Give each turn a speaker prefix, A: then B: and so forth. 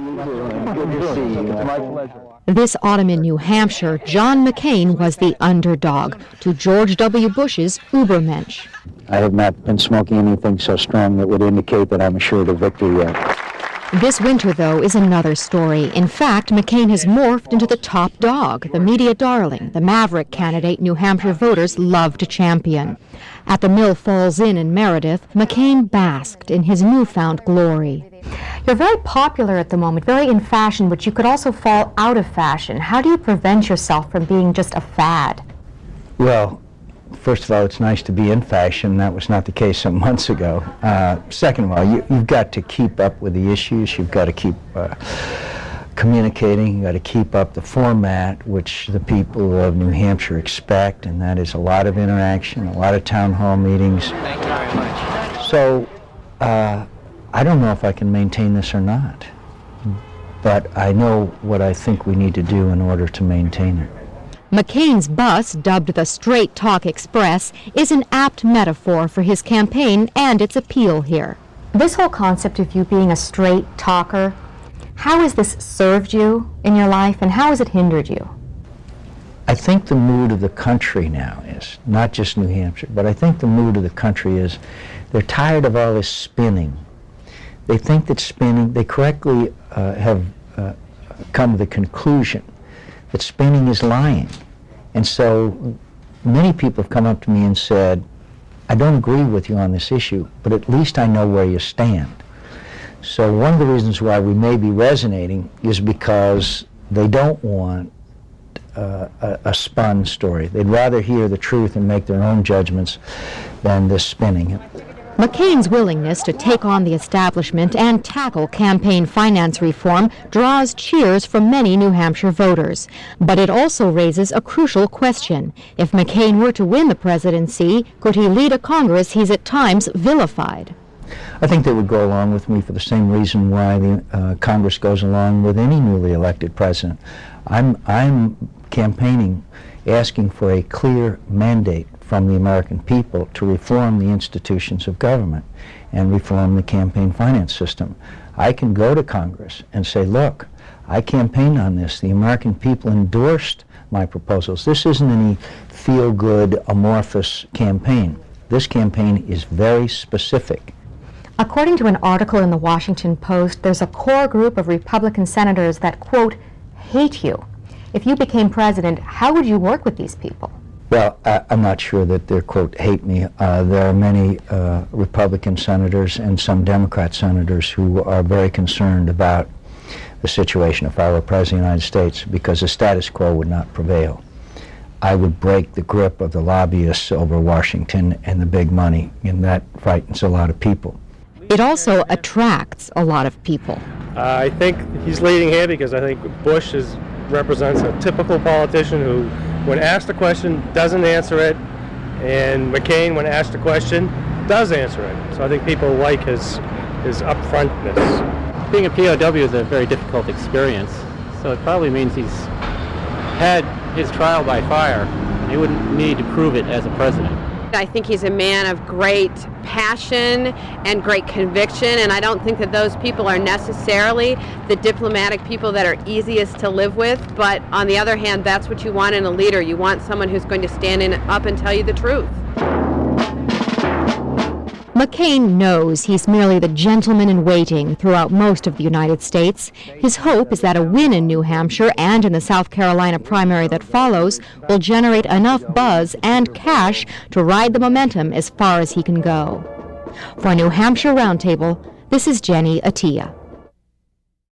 A: Good to see you. It's my pleasure.
B: This autumn in New Hampshire, John McCain was the underdog to George W. Bush's Ubermensch.
A: I have not been smoking anything so strong that would indicate that I'm assured of victory yet.
B: This winter, though, is another story. In fact, McCain has morphed into the top dog, the media darling, the maverick candidate New Hampshire voters love to champion. At the Mill Falls Inn in Meredith, McCain basked in his newfound glory. You're very popular at the moment, very in fashion, but you could also fall out of fashion. How do you prevent yourself from being just a fad?
A: Well, first of all, it's nice to be in fashion. That was not the case some months ago. Uh, second of all, you, have got to keep up with the issues. You've got to keep uh, communicating. You've got to keep up the format, which the people of New Hampshire expect, and that is a lot of interaction, a lot of town hall meetings.
C: Thank you very much.
A: So, uh, I don't know if I can maintain this or not, but I know what I think we need to do in order to maintain it.
B: McCain's bus, dubbed the Straight Talk Express, is an apt metaphor for his campaign and its appeal here. This whole concept of you being a straight talker, how has this served you in your life and how has it hindered you?
A: I think the mood of the country now is, not just New Hampshire, but I think the mood of the country is they're tired of all this spinning. They think that spinning, they correctly uh, have uh, come to the conclusion that spinning is lying. And so many people have come up to me and said, I don't agree with you on this issue, but at least I know where you stand. So one of the reasons why we may be resonating is because they don't want uh, a, a, spun story. They'd rather hear the truth and make their own judgments than this spinning.
B: McCain's willingness to take on the establishment and tackle campaign finance reform draws cheers from many New Hampshire voters. But it also raises a crucial question. If McCain were to win the presidency, could he lead a Congress he's at times vilified?
A: I think they would go along with me for the same reason why the uh, Congress goes along with any newly elected president. I'm, I'm campaigning, asking for a clear mandate from the American people to reform the institutions of government and reform the campaign finance system. I can go to Congress and say, look, I campaigned on this. The American people endorsed my proposals. This isn't any feel-good, amorphous campaign. This campaign is very specific.
B: According to an article in the Washington Post, there's a core group of Republican senators that, quote, hate you. If you became president, how would you work with these people?
A: Well, I, am not sure that they're, quote, hate me. Uh, there are many uh, Republican senators and some Democrat senators who are very concerned about the situation if I were President of the United States because the status quo would not prevail. I would break the grip of the lobbyists over Washington and the big money, and that frightens a lot of people.
B: It also attracts a lot of people.
D: Uh, I think he's leading here because I think Bush is, represents a typical politician who when asked a question, doesn't answer it, and McCain, when asked a question, does answer it. So I think people like his his upfrontness.
E: Being a POW is a very difficult experience, so it probably means he's had his trial by fire. He wouldn't need to prove it as a president.
F: I think he's a man of great passion and great conviction, and I don't think that those people are necessarily the diplomatic people that are easiest to live with. But on the other hand, that's what you want in a leader. You want someone who's going to stand in, up and tell you the truth.
B: McCain knows he's merely the gentleman in waiting throughout most of the United States. His hope is that a win in New Hampshire and in the South Carolina primary that follows will generate enough buzz and cash to ride the momentum as far as he can go. For New Hampshire Roundtable, this is Jenny Attia.